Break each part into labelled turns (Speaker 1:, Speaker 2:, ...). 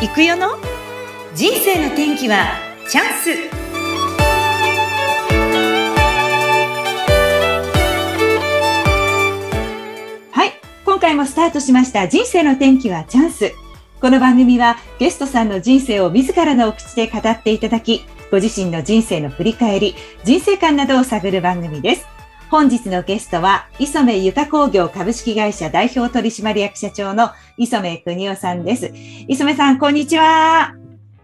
Speaker 1: 行くよの？人生の天気はチャンス。はい今回もスタートしました人生の天気はチャンス。この番組はゲストさんの人生を自らのお口で語っていただきご自身の人生の振り返り人生観などを探る番組です。本日のゲストは、磯目ゆか工業株式会社代表取締役社長の磯目邦夫さんです。磯目さん、こんにちは。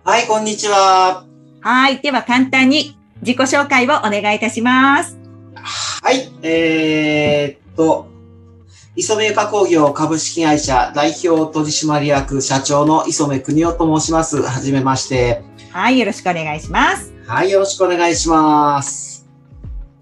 Speaker 2: はい、こんにちは。
Speaker 1: はい。では、簡単に自己紹介をお願いいたします。
Speaker 2: はい。えー、っと、磯目ゆか工業株式会社代表取締役社長の磯目邦夫と申します。はじめまして。
Speaker 1: はい。よろしくお願いします。
Speaker 2: はい。よろしくお願いします。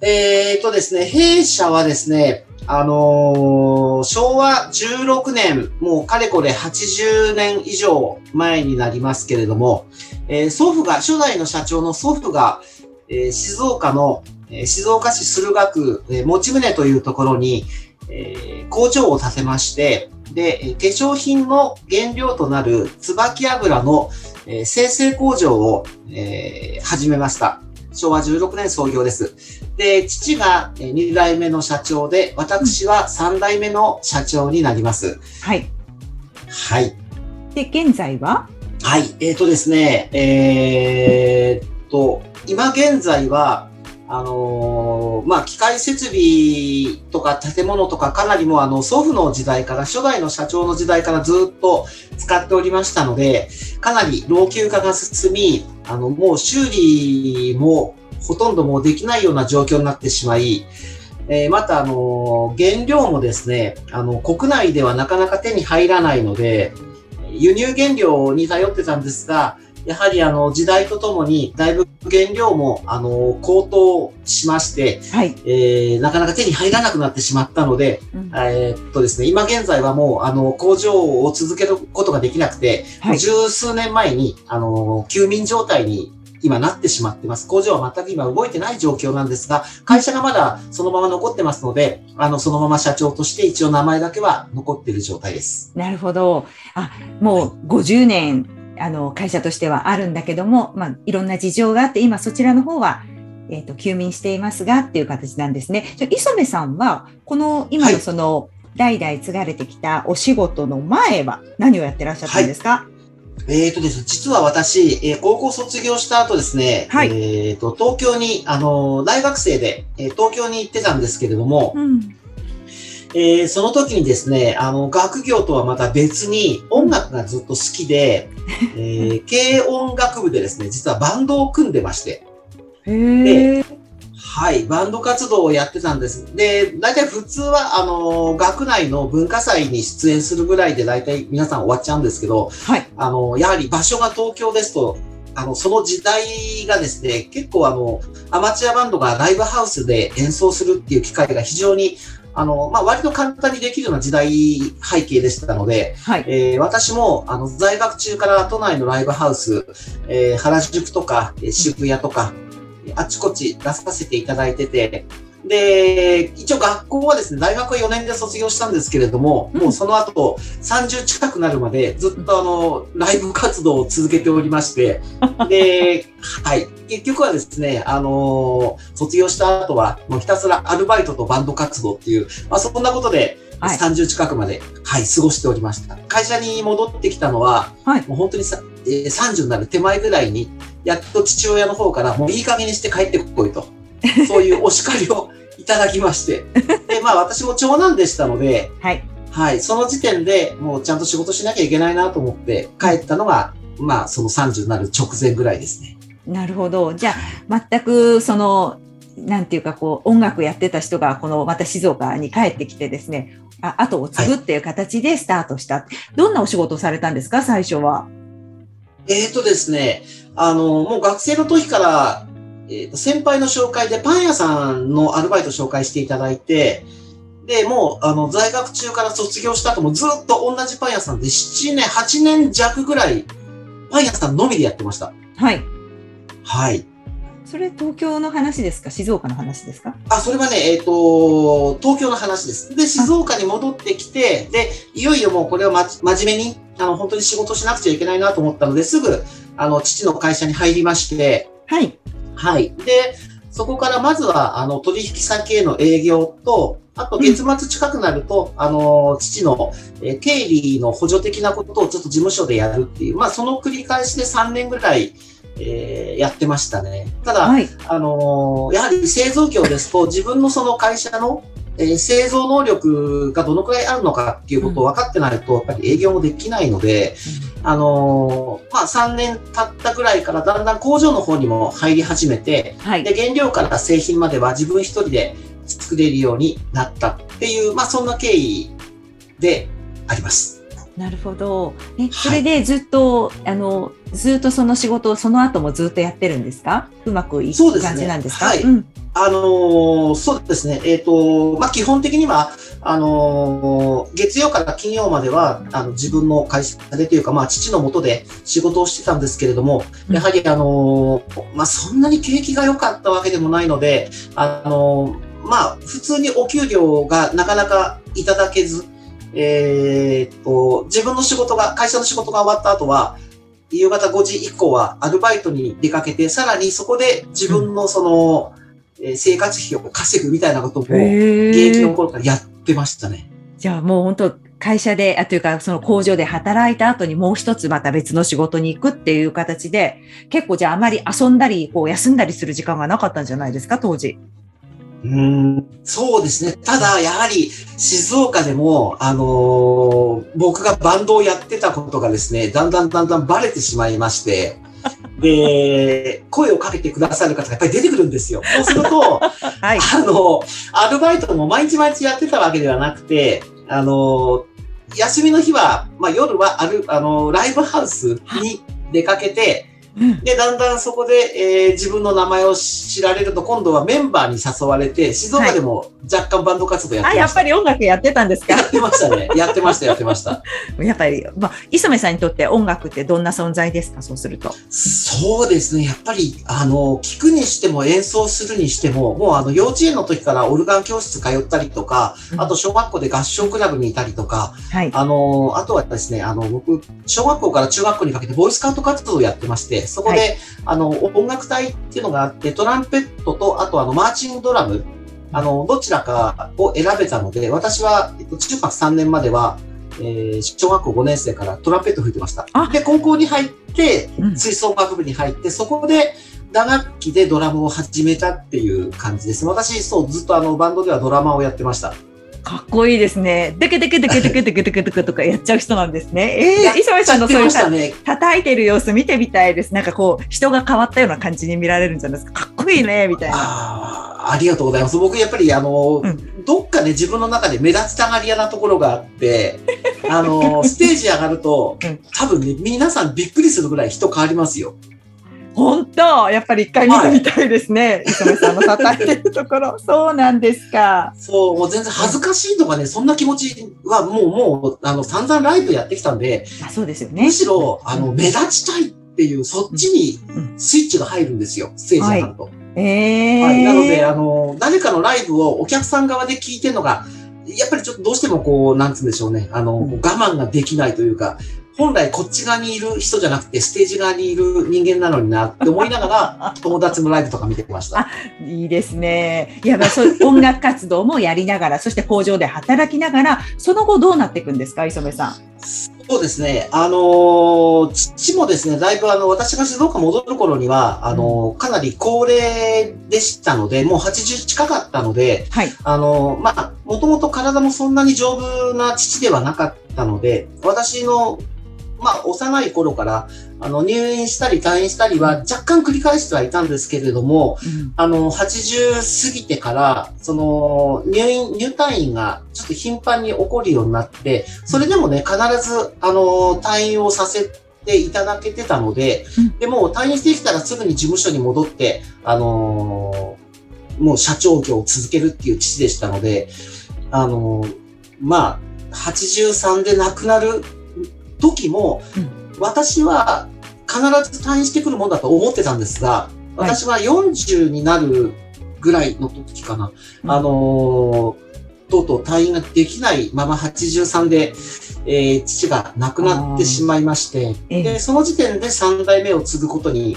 Speaker 2: えー、っとですね、弊社はですね、あのー、昭和16年、もうかれこれ80年以上前になりますけれども、えー、祖父が、初代の社長の祖父が、えー、静岡の、え静岡市駿河区、え持宗というところに、え工場を建てまして、で、化粧品の原料となる椿油の、え生成工場を、え始めました。昭和16年創業です。で、父が2代目の社長で、私は3代目の社長になります。
Speaker 1: はい。
Speaker 2: はい。
Speaker 1: で、現在は？
Speaker 2: はい。えっ、ー、とですね、えー、っと、今現在は、あのー、まあ、機械設備とか建物とかかなりもあの祖父の時代から、初代の社長の時代からずっと使っておりましたので、かなり老朽化が進み、あの、もう修理もほとんどもうできないような状況になってしまい、えー、また、あの、原料もですね、あの、国内ではなかなか手に入らないので、輸入原料に頼ってたんですが、やはりあの時代とともにだいぶ原料もあの高騰しまして、はい、えー、なかなか手に入らなくなってしまったので、うん、えー、っとですね、今現在はもうあの工場を続けることができなくて、はい、十数年前にあの休眠状態に今なってしまってます。工場は全く今動いてない状況なんですが、会社がまだそのまま残ってますので、あの、そのまま社長として一応名前だけは残っている状態です。
Speaker 1: なるほど。あ、もう50年あの会社としてはあるんだけども、まあ、いろんな事情があって今そちらの方は、えーと、休眠していますがっていう形なんですね。じゃ磯部さんはこの今のその、代々継がれてきたお仕事の前は何をやってらっしゃったんですか、はい。
Speaker 2: えっ、ー、とですね、実は私、えー、高校卒業した後ですね、はい、えっ、ー、と、東京に、あの、大学生で、え東京に行ってたんですけれども、うん、えー、その時にですね、あの、学業とはまた別に音楽がずっと好きで、えー、軽音楽部でですね、実はバンドを組んでまして。で、はい、バンド活動をやってたんです。で、大体普通は、あの、学内の文化祭に出演するぐらいで大体皆さん終わっちゃうんですけど、はい、あの、やはり場所が東京ですと、あの、その時代がですね、結構あの、アマチュアバンドがライブハウスで演奏するっていう機会が非常にあの、まあ、割と簡単にできるような時代背景でしたので、はい、えー、私も、あの、在学中から都内のライブハウス、えー、原宿とか、渋谷とか、あちこち出させていただいてて、で、一応学校はですね、大学は4年で卒業したんですけれども、うん、もうその後、30近くなるまでずっとあの、ライブ活動を続けておりまして、で、はい。結局はですね、あのー、卒業した後は、もうひたすらアルバイトとバンド活動っていう、まあそんなことで、30近くまで、はい、はい、過ごしておりました。会社に戻ってきたのは、はい、もう本当にさ、えー、30になる手前ぐらいに、やっと父親の方から、もういい加減にして帰ってこいと。そういうお叱りをいただきまして。で、まあ私も長男でしたので、はい。はい。その時点でもうちゃんと仕事しなきゃいけないなと思って帰ったのが、まあその30になる直前ぐらいですね。
Speaker 1: なるほど。じゃあ、全くその、なんていうかこう音楽やってた人がこのまた静岡に帰ってきてですね、あ後を継ぐっていう形でスタートした。はい、どんなお仕事をされたんですか、最初は。
Speaker 2: えっ、ー、とですね、あの、もう学生の時からえー、と先輩の紹介でパン屋さんのアルバイト紹介していただいて、で、もう、あの、在学中から卒業した後もずっと同じパン屋さんで7年、8年弱ぐらい、パン屋さんのみでやってました。
Speaker 1: はい。
Speaker 2: はい。
Speaker 1: それ東京の話ですか？静岡の話ですか？
Speaker 2: あ、それはね、えっ、ー、と、東京の話です。で、静岡に戻ってきて、で、いよいよもうこれをま、真面目に、あの、本当に仕事しなくちゃいけないなと思ったので、すぐ、あの、父の会社に入りまして、
Speaker 1: はい。
Speaker 2: はい。で、そこからまずは、あの、取引先への営業と、あと月末近くなると、うん、あの、父の、え経理の補助的なことをちょっと事務所でやるっていう、まあ、その繰り返しで3年ぐらい、えー、やってましたね。ただ、はい、あのー、やはり製造業ですと、自分のその会社の、えー、製造能力がどのくらいあるのかっていうことを分かってないと、やっぱり営業もできないので、うん、あのー、まあ、3年経ったぐらいからだんだん工場の方にも入り始めて、はい、で、原料から製品までは自分一人で作れるようになったっていう、まあ、そんな経緯であります。
Speaker 1: なるほど。え、それでずっと、はい、あの、ずっとその仕事をその後もずっとやってるんですか？うまくいく感じなんですか、
Speaker 2: ね、はい。うん、あのー、そうですね。えっ、ー、と、まあ、基本的には、あのー、月曜から金曜までは、あの、自分の会社でというか、まあ、父のもとで仕事をしてたんですけれども、やはり、あのまあ、そんなに景気が良かったわけでもないので、あのまあ、普通にお給料がなかなかいただけず、えー、っと、自分の仕事が、会社の仕事が終わった後は、夕方5時以降はアルバイトに出かけて、さらにそこで自分のその、え生活費を稼ぐみたいなことも、現役の頃からやってましたね。
Speaker 1: じゃあもう本当、会社で、あというか、その工場で働いた後にもう一つまた別の仕事に行くっていう形で、結構じゃああまり遊んだり、こう休んだりする時間がなかったんじゃないですか、当時。
Speaker 2: うんそうですね。ただ、やはり、静岡でも、あのー、僕がバンドをやってたことがですね、だんだんだんだんバレてしまいまして、で、声をかけてくださる方がやっぱり出てくるんですよ。そうすると、はい、あの、アルバイトも毎日毎日やってたわけではなくて、あの、休みの日は、まあ夜はある、あの、ライブハウスに出かけて、で、だんだんそこで、えー、自分の名前を知られると、今度はメンバーに誘われて、静岡でも若干バンド活動やってました。
Speaker 1: はい、あ、やっぱり音楽やってたんですか？
Speaker 2: やってましたね。やってました、やってました。
Speaker 1: やっぱり、まあ、磯目さんにとって音楽ってどんな存在ですか、そうすると。
Speaker 2: そうですね。やっぱり、あの、聞くにしても演奏するにしても、もうあの、幼稚園の時からオルガン教室通ったりとか、うん、あと小学校で合唱クラブにいたりとか、はい、あの、あとはですね、あの、僕、小学校から中学校にかけてボイスカウト活動をやってまして、そこで、はいあの、音楽隊っていうのがあって、トランペットと、あとあの、マーチングドラム、あの、どちらかを選べたので、私は、えっと、中学3年までは、えー、小学校5年生からトランペット吹いてました。で、高校に入って、吹奏楽部に入って、そこで、打楽器でドラムを始めたっていう感じです。私、そう、ずっとあの、バンドではドラマをやってました。
Speaker 1: かっこいいですね。デケデケデケデケデケデケデケとかやっちゃう人なんですね。ええー、磯部さんのそういう、ね、叩いてる様子見てみたいです。なんかこう、人が変わったような感じに見られるんじゃないですか。かっこいいね、みたいな。
Speaker 2: あありがとうございます。僕やっぱりあの、うん、どっかで自分の中で目立ちたがり屋なところがあって、あの、ステージ上がると、うん、多分ね、皆さんびっくりするぐらい人変わりますよ。
Speaker 1: 本当？やっぱり一回見てみたいですね。はい、磯部さんの叩いてるところ。そうなんですか。
Speaker 2: そう、もう全然恥ずかしいとかね、そんな気持ちはもう、もう、あの、散々ライブやってきたんで、
Speaker 1: あそうですよね。
Speaker 2: むしろ、あの、目立ちたいっていう、そっちにスイッチが入るんですよ、ステージ上がると。はい、
Speaker 1: えー、は
Speaker 2: い。なので、あの、誰かのライブをお客さん側で聞いてるのが、やっぱりちょっとどうしてもこう、なんつうんでしょうね。あの、我慢ができないというか、本来こっち側にいる人じゃなくて、ステージ側にいる人間なのになって思いながら、友達のライブとか見てました。
Speaker 1: いいですね。いや、まあ、そう音楽活動もやりながら、そして工場で働きながら、その後どうなっていくんですか、磯部さん？
Speaker 2: そうですね。あのー、父もですね、だいぶあの、私が静岡戻る頃には、あのー、かなり高齢でしたので、もう80近かったので、はい。あのー、まあ、もともと体もそんなに丈夫な父ではなかったので、私のまあ、幼い頃から、あの、入院したり退院したりは若干繰り返してはいたんですけれども、うん、あの、80過ぎてから、その、入院、入退院がちょっと頻繁に起こるようになって、それでもね、必ず、あの、退院をさせていただけてたので、うん、でも退院してきたらすぐに事務所に戻って、あのもう社長業を続けるっていう父でしたので、あのまあ、83で亡くなる時も、私は必ず退院してくるもんだと思ってたんですが、私は40になるぐらいの時かな。あのー、とうとう退院ができないまま83でえー、父が亡くなってしまいまして、で、その時点で3代目を継ぐことに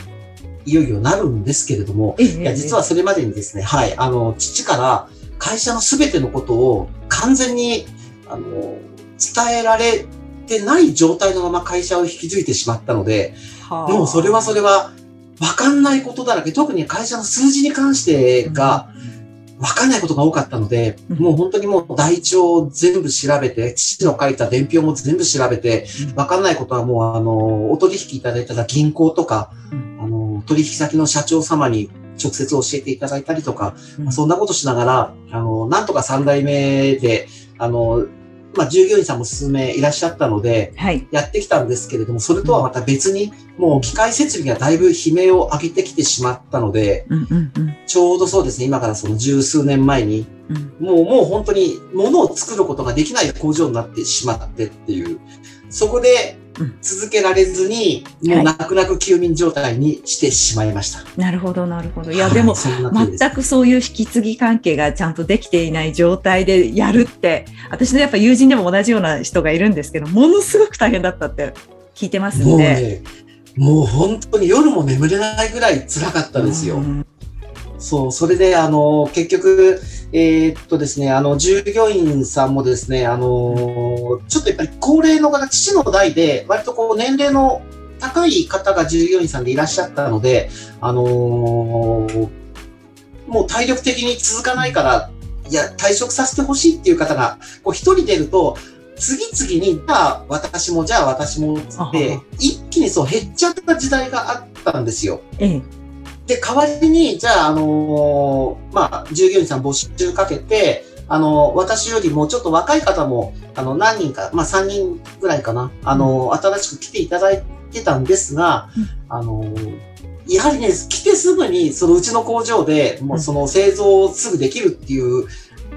Speaker 2: いよいよなるんですけれども、いや実はそれまでにですね、はい、あの、父から会社のすべてのことを完全に、あの、伝えられてない状態のまま会社を引き継いでしまったので、でもそれはそれは分かんないことだらけ、特に会社の数字に関してが、分かんないことが多かったので、もう本当にもう台帳全部調べて、父の書いた伝票も全部調べて、分かんないことはもうあの、お取引いただいたら銀行とか、あの、取引先の社長様に直接教えていただいたりとか、そんなことしながら、あの、なんとか3代目で、あの、まあ、従業員さんも数名いらっしゃったので、やってきたんですけれども、それとはまた別に、もう機械設備がだいぶ悲鳴を上げてきてしまったので、ちょうどそうですね、今からその十数年前に、もう、もう本当に物を作ることができない工場になってしまってっていう、そこで、続けられずに、もう泣く泣く休眠状態にしてしまいました。は
Speaker 1: い、なるほど、なるほど。いや、でも、全くそういう引き継ぎ関係がちゃんとできていない状態でやるって、私のやっぱ友人でも同じような人がいるんですけど、ものすごく大変だったって聞いてますんで。もうね、
Speaker 2: もう本当に夜も眠れないぐらい辛かったですよ。そう、それで、あの、結局、えー、っとですね、あの、従業員さんもですね、あの、ちょっとやっぱり高齢の方、父の代で、割とこう、年齢の高い方が従業員さんでいらっしゃったので、あのー、もう体力的に続かないから、いや、退職させてほしいっていう方が、こう、一人出ると、次々に、じゃあ私も、じゃあ私も、って、一気にそう減っちゃった時代があったんですよ。ええで、代わりに、じゃあ、あのー、まあ、従業員さん募集かけて、あの、私よりもちょっと若い方も、あの、何人か、まあ、3人ぐらいかな、あの、新しく来ていただいてたんですが、あの、やはりね、来てすぐに、そのうちの工場で、もうその製造をすぐできるっていう、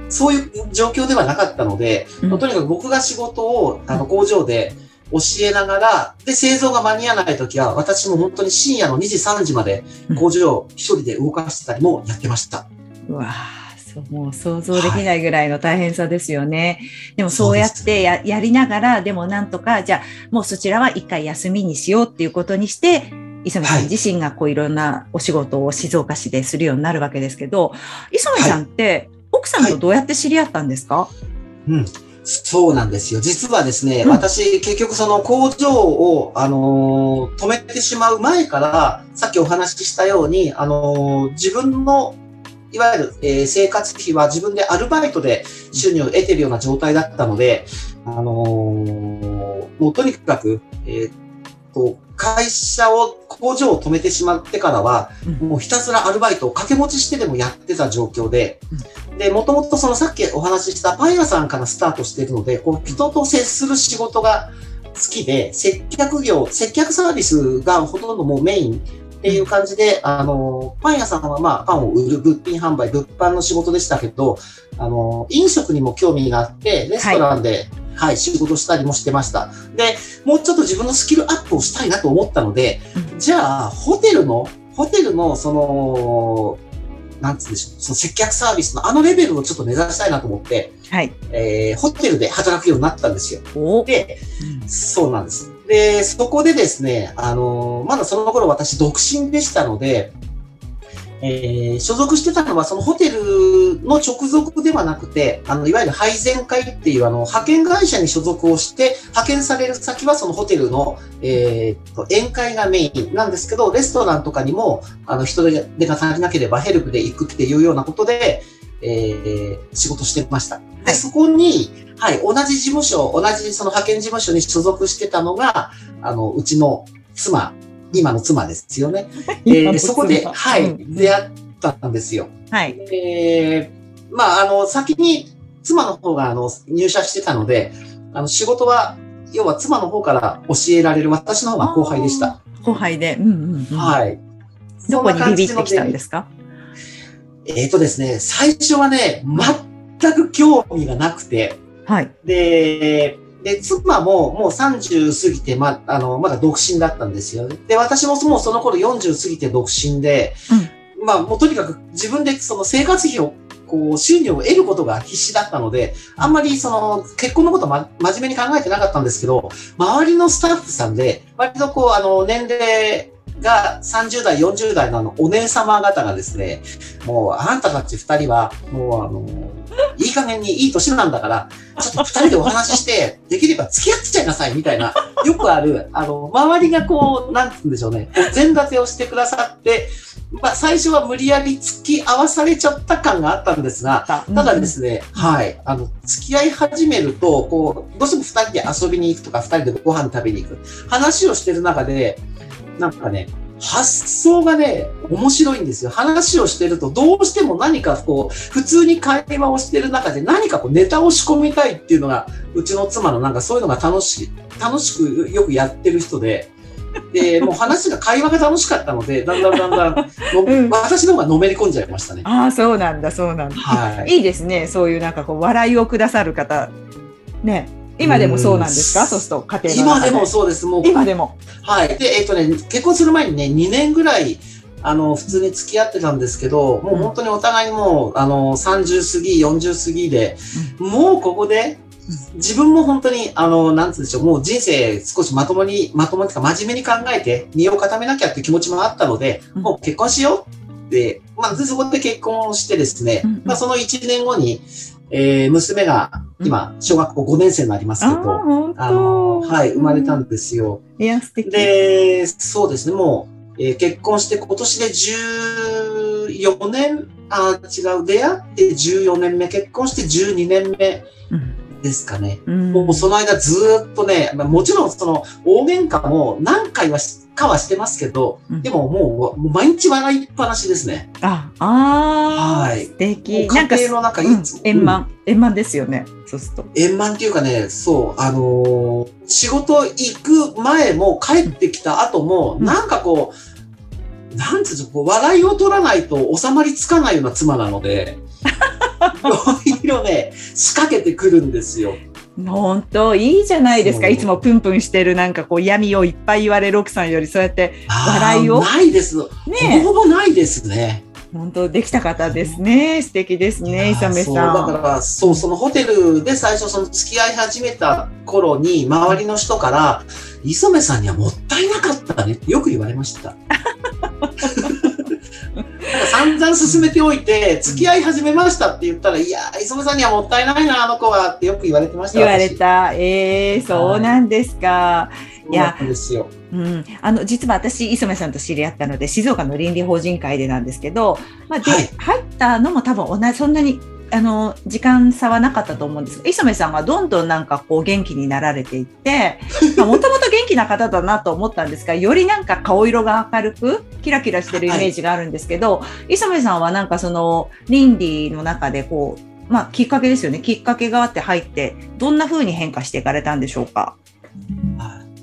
Speaker 2: そういう状況ではなかったので、とにかく僕が仕事を、あの、工場で、教えながら、で、製造が間に合わないときは、私も本当に深夜の2時、3時まで工場を一人で動かしてたりもやってました。
Speaker 1: うわそう、もう想像できないぐらいの大変さですよね。はい、でもそうやってややりながら、でもなんとか、じゃあもうそちらは一回休みにしようっていうことにして、磯部さん自身がこういろんなお仕事を静岡市でするようになるわけですけど、磯部さんって奥さんとどうやって知り合ったんですか、は
Speaker 2: い、うんそうなんですよ。実はですね、うん、私、結局その工場を、あのー、止めてしまう前から、さっきお話ししたように、あのー、自分の、いわゆる、えー、生活費は自分でアルバイトで収入を得てるような状態だったので、あのもうとにかく、えーと、会社を、工場を止めてしまってからは、もうひたすらアルバイトを掛け持ちしてでもやってた状況で、で、もともとそのさっきお話ししたパン屋さんからスタートしているので、こう人と接する仕事が好きで、接客業、接客サービスがほとんどもうメインっていう感じで、あの、パン屋さんはまあパンを売る物品販売、物販の仕事でしたけど、あの、飲食にも興味があって、レストランではい、仕事したりもしてました。で、もうちょっと自分のスキルアップをしたいなと思ったので、うん、じゃあ、ホテルの、ホテルの、その、なんつうんでしょう、その接客サービスのあのレベルをちょっと目指したいなと思って、はい。えー、ホテルで働くようになったんですよ。で、うん、そうなんです。で、そこでですね、あのー、まだその頃私独身でしたので、えー、所属してたのはそのホテルの直属ではなくて、あの、いわゆる配膳会っていうあの、派遣会社に所属をして、派遣される先はそのホテルの、えー、と、宴会がメインなんですけど、レストランとかにも、あの、人手が足りなければヘルプで行くっていうようなことで、えー、仕事してました。で、そこに、はい、同じ事務所、同じその派遣事務所に所属してたのが、あの、うちの妻今の妻ですよね。えー、そこで、はい、出会ったんですよ。はい。えー、まあ、あの、先に妻の方が、あの、入社してたので、あの、仕事は、要は妻の方から教えられる私の方が後輩でした。
Speaker 1: 後輩で。うんうん、うん、
Speaker 2: はい。
Speaker 1: どこにビビってきたんですか？
Speaker 2: えっ、ー、とですね、最初はね、全く興味がなくて、はい。で、で、妻ももう30過ぎて、ま、あの、まだ独身だったんですよ。で、私ももうその頃40過ぎて独身で、うん、まあ、もうとにかく自分でその生活費をこう、収入を得ることが必死だったので、あんまりその、結婚のことま、真面目に考えてなかったんですけど、周りのスタッフさんで、割とこう、あの、年齢、が30代、40代のあのお姉様方がですね、もうあんたたち2人は、もうあの、いい加減にいい年なんだから、ちょっと2人でお話しして、できれば付き合っちゃいなさいみたいな、よくある、あの、周りがこう、なんつうんでしょうね、全立てをしてくださって、まあ、最初は無理やり付き合わされちゃった感があったんですが、ただですね、うん、はい、あの、付き合い始めると、こう、どうしても二人で遊びに行くとか、二人でご飯食べに行く。話をしてる中で、なんかね、発想がね、面白いんですよ。話をしてると、どうしても何かこう、普通に会話をしてる中で何かこうネタを仕込みたいっていうのが、うちの妻のなんかそういうのが楽しい、楽しくよくやってる人で、で、もう話が、会話が楽しかったので、だんだんだんだん、うん、私の方がのめり込んじゃいましたね。
Speaker 1: ああ、そうなんだ、そうなんだ。はい。いいですね。そういうなんかこう、笑いをくださる方。ね。今でもそうなんですか？そうすると家庭
Speaker 2: 今でもそうです。もう。
Speaker 1: 今でも。
Speaker 2: はい。で、えっ、ー、とね、結婚する前にね、2年ぐらい、あの、普通に付き合ってたんですけど、もう本当にお互いもう、あの、30過ぎ、40過ぎで、もうここで、自分も本当に、あの、なんつうんでしょう、もう人生少しまともに、まともにか真面目に考えて、身を固めなきゃっていう気持ちもあったので、もう結婚しようって、まあ、そこで結婚をしてですね、まあ、その1年後に、えー、娘が今、小学校5年生になりますけど、あの、はい、生まれたんですよ。
Speaker 1: いや、素敵。
Speaker 2: で、そうですね、もう、えー、結婚して今年で14年、あ、違う、出会って14年目、結婚して12年目ですかね。うん、もうその間ずっとね、もちろんその大喧嘩も何回はかはしてますけど、うん、でももう毎日笑いっぱなしですね。
Speaker 1: あ、あはい。素敵。
Speaker 2: 家庭の中、
Speaker 1: いつも、円満、円満ですよね。そうすると。
Speaker 2: 円満っていうかね、そう、あのー、仕事行く前も帰ってきた後も、うん、なんかこう、なんつうの、笑いを取らないと収まりつかないような妻なので、いろいろね、仕掛けてくるんですよ。
Speaker 1: 本当いいじゃないですか。いつもプンプンしてるなんかこう闇をいっぱい言われる奥さんよりそうやって笑いを。
Speaker 2: ないです。ねほぼないですね。
Speaker 1: 本当できた方ですね。素敵ですね磯部さん。
Speaker 2: だからそうそのホテルで最初その付き合い始めた頃に周りの人から磯部さんにはもったいなかったねってよく言われました散々進めておいて、付き合い始めましたって言ったら、いや磯部さんにはもったいないな、あの子はってよく言われてました。
Speaker 1: 言われた。ええー、そうなんですか。は
Speaker 2: い、いや、ですよ。
Speaker 1: うん、あの実は私磯部さんと知り合ったので静岡の倫理法人会でなんですけど、まあで、はい、入ったのも多分同じそんなにあの時間差はなかったと思うんです。磯部さんがどんどんなんかこう元気になられていって もともと元気な方だなと思ったんですがよりなんか顔色が明るくキラキラしてるイメージがあるんですけど、はい、磯部さんはなんかその倫理の中でこうまあきっかけですよね。きっかけがあって入ってどんな風に変化していかれたんでしょうか？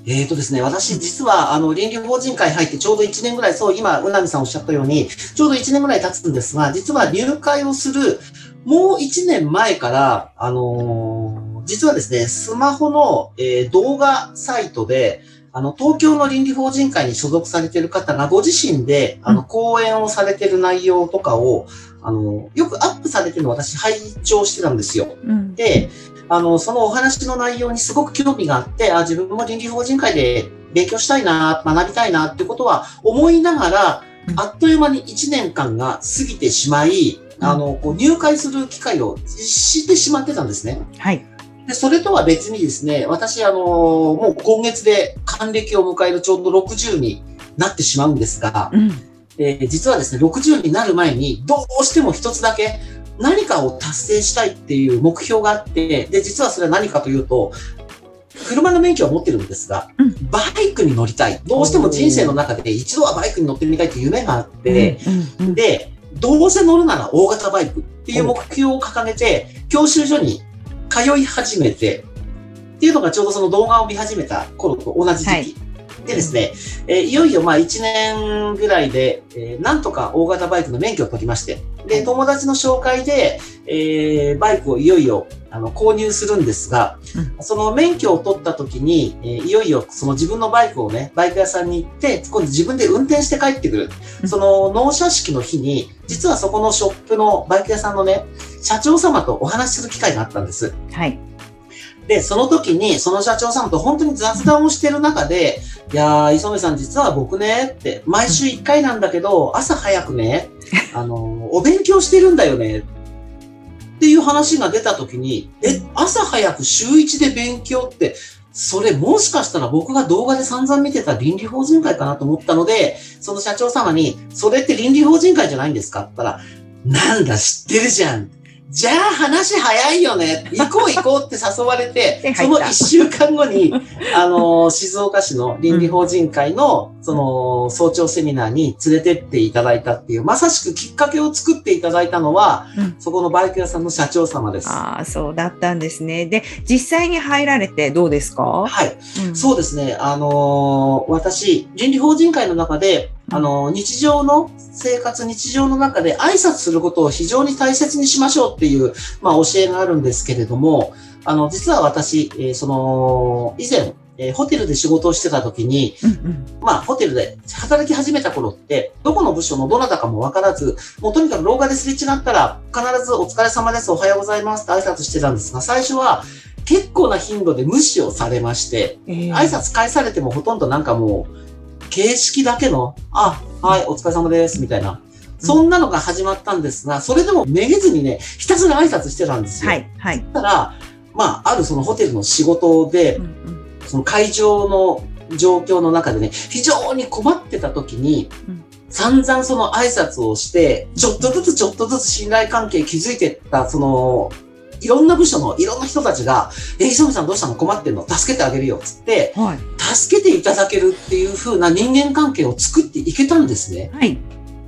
Speaker 2: えっ、ー、とですね、私実は、あの、倫理法人会入ってちょうど1年ぐらい、そう、今、うなみさんおっしゃったように、ちょうど1年ぐらい経つんですが、実は入会をする、もう1年前から、あのー、実はですね、スマホの、えー、動画サイトで、あの、東京の倫理法人会に所属されている方がご自身で、あの、講演をされている内容とかを、あの、よくアップされてるのを私拝聴してたんですよ。うん、で、あの、そのお話の内容にすごく興味があって、あ、自分も倫理法人会で勉強したいな、学びたいなってことは思いながら、あっという間に1年間が過ぎてしまい、あの、こう入会する機会をしてしまってたんですね。
Speaker 1: はい。
Speaker 2: で、それとは別にですね、私、あの、もう今月で還暦を迎えるちょうど60になってしまうんですが、うん、えー、実はですね、60になる前にどうしても一つだけ何かを達成したいっていう目標があって、で、実はそれは何かというと、車の免許は持ってるんですが、うん、バイクに乗りたい。どうしても人生の中で一度はバイクに乗ってみたいという夢があって、うんうん、で、どうせ乗るなら大型バイクっていう目標を掲げて、教習所に通い始めて、っていうのがちょうどその動画を見始めた頃と同じ時期。はい、でですね、えー、いよいよまあ1年ぐらいで、えー、なんとか大型バイクの免許を取りまして、で、友達の紹介で、えー、バイクをいよいよあの購入するんですが、うん、その免許を取った時に、えー、いよいよその自分のバイクをね、バイク屋さんに行って、今度自分で運転して帰ってくる。うん、その納車式の日に、実はそこのショップのバイク屋さんのね、社長様とお話しする機会があったんです。
Speaker 1: はい。
Speaker 2: で、その時に、その社長さんと本当に雑談をしてる中で、いやー、磯部さん実は僕ね、って、毎週1回なんだけど、朝早くね、あの、お勉強してるんだよね、っていう話が出た時に、え、朝早く週1で勉強って、それもしかしたら僕が動画で散々見てた倫理法人会かなと思ったので、その社長様に、それって倫理法人会じゃないんですかって言ったら、なんだ知ってるじゃん。じゃあ話早いよね。行こう行こうって誘われて、その一週間後に、あの、静岡市の倫理法人会の、その、早朝セミナーに連れてっていただいたっていう、まさしくきっかけを作っていただいたのは、うん、そこのバイク屋さんの社長様です。
Speaker 1: ああ、そうだったんですね。で、実際に入られてどうですか？
Speaker 2: はい、うん、そうですね。あのー、私、倫理法人会の中で、あの、日常の生活、日常の中で挨拶することを非常に大切にしましょうっていう、まあ、教えがあるんですけれども、あの、実は私、えー、その、以前、えー、ホテルで仕事をしてた時に、うんうん、まあ、ホテルで働き始めた頃って、どこの部署のどなたかもわからず、もうとにかく廊下ですれ違ったら、必ずお疲れ様です、おはようございますって挨拶してたんですが、最初は結構な頻度で無視をされまして、えー、挨拶返されてもほとんどなんかもう、形式だけの、あ、はい、お疲れ様です、みたいな。そんなのが始まったんですが、それでもめげずにね、ひたすら挨拶してたんですよ。はい。はい。たら、まあ、あるそのホテルの仕事で、うんうん、その会場の状況の中でね、非常に困ってた時に、うん、散々その挨拶をして、ちょっとずつちょっとずつ信頼関係築いてった、その、いろんな部署のいろんな人たちが、え、磯部さんどうしたの？困ってんの？助けてあげるよ、つって、はい、助けていただけるっていう風な人間関係を作っていけたんですね。はい。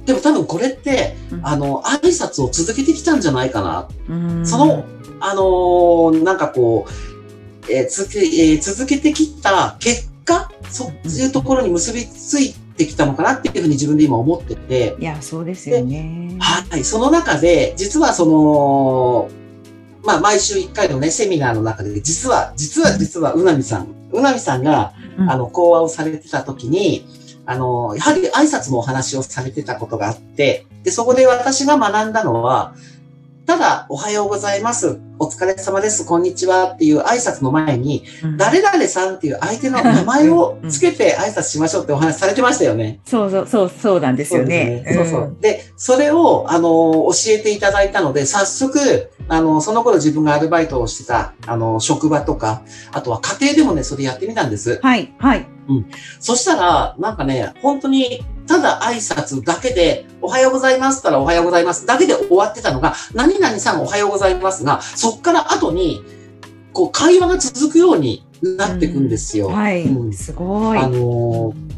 Speaker 2: でも多分これって、うん、あの、挨拶を続けてきたんじゃないかな。その、あのー、なんかこう、えーつけえー、続けてきた結果、そういうところに結びついてきたのかなっていうふうに自分で今思ってて。
Speaker 1: いや、そうですよね。
Speaker 2: はい。その中で、実はその、まあ、毎週1回のね、セミナーの中で、実は、実は、実は、うなみさん、うなみさんが、あの、講話をされてた時に、あの、やはり挨拶もお話をされてたことがあって、で、そこで私が学んだのは、ただ、おはようございます。お疲れ様です。こんにちは。っていう挨拶の前に、うん、誰々さんっていう相手の名前をつけて挨拶しましょうってお話されてましたよね。
Speaker 1: そうそう、そう、そうなんですよね。
Speaker 2: そう、ね、そうそう。で、それを、あの、教えていただいたので、早速、あの、その頃自分がアルバイトをしてた、あの、職場とか、あとは家庭でもね、それやってみたんです。
Speaker 1: はい、はい。
Speaker 2: うん。そしたら、なんかね、本当に、ただ挨拶だけで、おはようございますったらおはようございますだけで終わってたのが、何々さんおはようございますが、そっから後に、こう、会話が続くようになっていくんですよ。うん、
Speaker 1: はい、うん、すごい。
Speaker 2: あのー家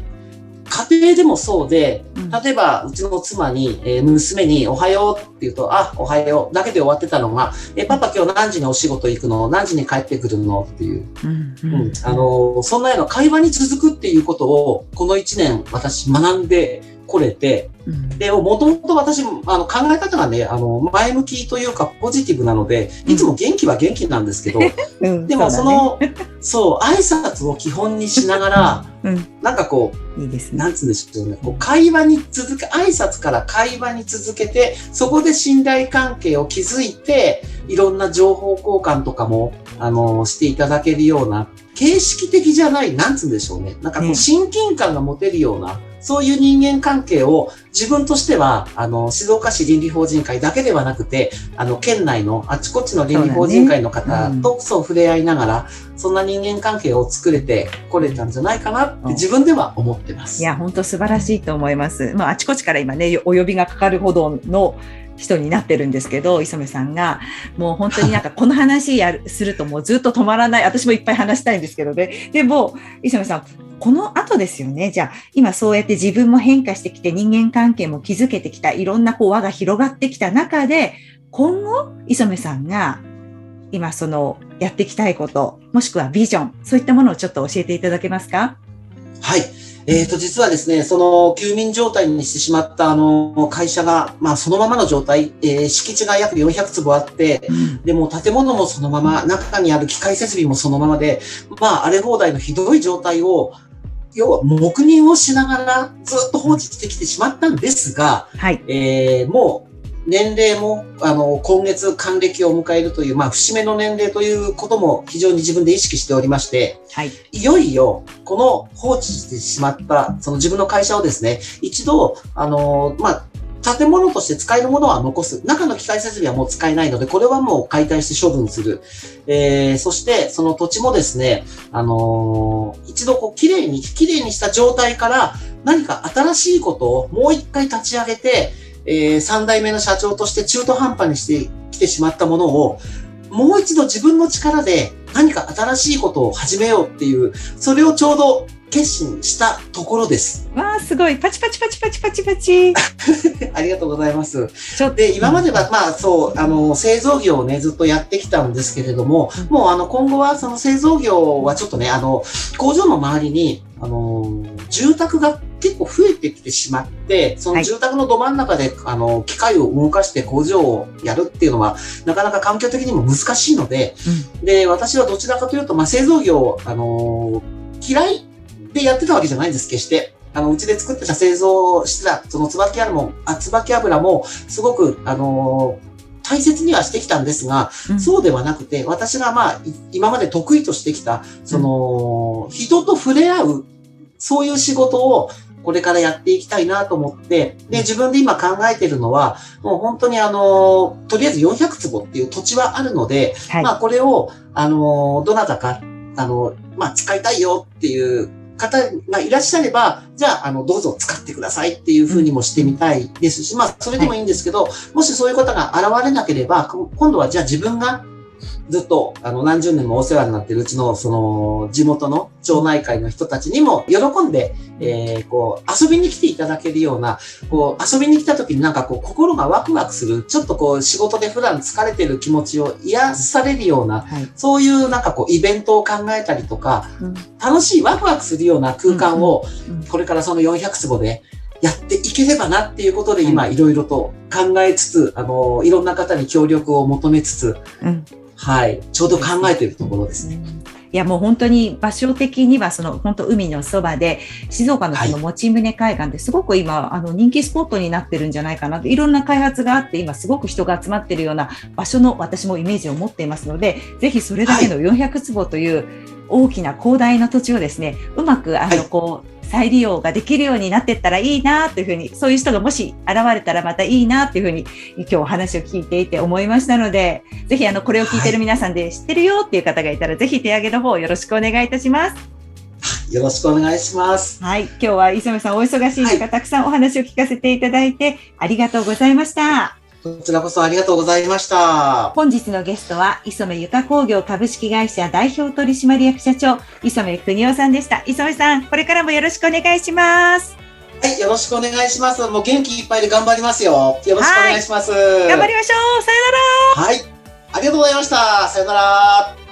Speaker 2: 庭でもそうで、例えば、うちの妻に、えー、娘に、おはようって言うと、あ、おはようだけで終わってたのが、え、パパ今日何時にお仕事行くの？何時に帰ってくるの？っていう。うん、うん、あの、そんなような会話に続くっていうことを、この1年私学んでこれて、で、もともと私、あの、考え方がね、あの、前向きというか、ポジティブなので、いつも元気は元気なんですけど、うん、でもその、そう、挨拶を基本にしながら、うん、なんかこう、いいですね。なんつうんでしょうね。こう会話に続け、挨拶から会話に続けて、そこで信頼関係を築いて、いろんな情報交換とかも、あの、していただけるような、形式的じゃない、なんつうんでしょうね。なんかこう、親近感が持てるような、そういう人間関係を自分としては、あの、静岡市倫理法人会だけではなくて、あの、県内のあちこちの倫理法人会の方とそう触れ合いながら、そんな人間関係を作れてこれたんじゃないかなって自分では思ってます。
Speaker 1: いや、本当素晴らしいと思います。まあ、あちこちから今ね、お呼びがかかるほどの人になってるんですけど、磯部さんが、もう本当になんかこの話やる、するともうずっと止まらない、私もいっぱい話したいんですけどね。でも、磯部さん、この後ですよね。じゃあ、今そうやって自分も変化してきて人間関係も築けてきた、いろんなこう輪が広がってきた中で、今後、磯部さんが今そのやっていきたいこと、もしくはビジョン、そういったものをちょっと教えていただけますか？
Speaker 2: はい。えっ、ー、と、実はですね、その休眠状態にしてしまったあの会社が、まあそのままの状態、えー、敷地が約400坪あって、うん、でも建物もそのまま、中にある機械設備もそのままで、まあ荒れ放題のひどい状態を、要は黙認をしながらずっと放置してきてしまったんですが、はい、えー、もう年齢も、あの、今月還暦を迎えるという、まあ、節目の年齢ということも非常に自分で意識しておりまして、はい。いよいよ、この放置してしまった、その自分の会社をですね、一度、あの、まあ、建物として使えるものは残す。中の機械設備はもう使えないので、これはもう解体して処分する。えー、そして、その土地もですね、あのー、一度こう、綺麗に、綺麗にした状態から、何か新しいことをもう一回立ち上げて、えー、3代目の社長として中途半端にしてきてしまったものを、もう一度自分の力で何か新しいことを始めようっていう、それをちょうど決心したところです。
Speaker 1: わあ、すごい。パチパチパチパチパチパチ。
Speaker 2: ありがとうございます。で、今までは、まあ、そう、あの、製造業をね、ずっとやってきたんですけれども、うん、もう、あの、今後は、その製造業はちょっとね、あの、工場の周りに、あの、住宅が結構増えてきてしまって、その住宅のど真ん中で、はい、あの、機械を動かして工場をやるっていうのは、なかなか環境的にも難しいので、うん、で、私はどちらかというと、まあ、製造業、あの、嫌いでやってたわけじゃないんです、決して。あの、うちで作ってた製造してた、その椿油も、あ、椿油も、すごく、あの大切にはしてきたんですが、うん、そうではなくて、私がまあ、今まで得意としてきた、その、うん、人と触れ合う、そういう仕事を、これからやっていきたいなと思って、で、自分で今考えてるのは、もう本当にあの、とりあえず400坪っていう土地はあるので、はい、まあこれを、あの、どなたか、あの、まあ使いたいよっていう方がいらっしゃれば、じゃあ、あの、どうぞ使ってくださいっていうふうにもしてみたいですし、まあ、それでもいいんですけど、もしそういう方が現れなければ、今度はじゃあ自分がずっと、あの、何十年もお世話になってるうちの、その、地元の町内会の人たちにも喜んで、えー、こう、遊びに来ていただけるような、こう、遊びに来た時になんかこう、心がワクワクする、ちょっとこう、仕事で普段疲れてる気持ちを癒されるような、はい、そういうなんかこう、イベントを考えたりとか、うん、楽しいワクワクするような空間を、これからその400坪で、やっていければなっていうことで今いろいろと考えつつ、あの、いろんな方に協力を求めつつ、うん、はい、ちょうど考えているところですね。
Speaker 1: いやもう本当に場所的にはその本当海のそばで静岡のその用宗海岸ですごく今あの人気スポットになってるんじゃないかなといろんな開発があって今すごく人が集まってるような場所の私もイメージを持っていますのでぜひそれだけの400坪という大きな広大な土地をですねうまくあのこう再利用ができるようになっていったらいいなというふうに、そういう人がもし現れたらまたいいなというふうに、今日お話を聞いていて思いましたので、ぜひあの、これを聞いてる皆さんで知ってるよっていう方がいたら、はい、ぜひ手上げの方よろしくお願いいたします。
Speaker 2: よろしくお願いします。
Speaker 1: はい。今日は磯部さんお忙しい中、はい、たくさんお話を聞かせていただいてありがとうございました。
Speaker 2: こちらこそありがとうございました。
Speaker 1: 本日のゲストは、磯目ゆか工業株式会社代表取締役社長、磯目邦夫さんでした。磯目さん、これからもよろしくお願いします。
Speaker 2: はい、よろしくお願いします。もう元気いっぱいで頑張りますよ。よろしくお願いします。
Speaker 1: 頑張りましょう。さよな
Speaker 2: ら。はい。ありがとうございました。さよなら。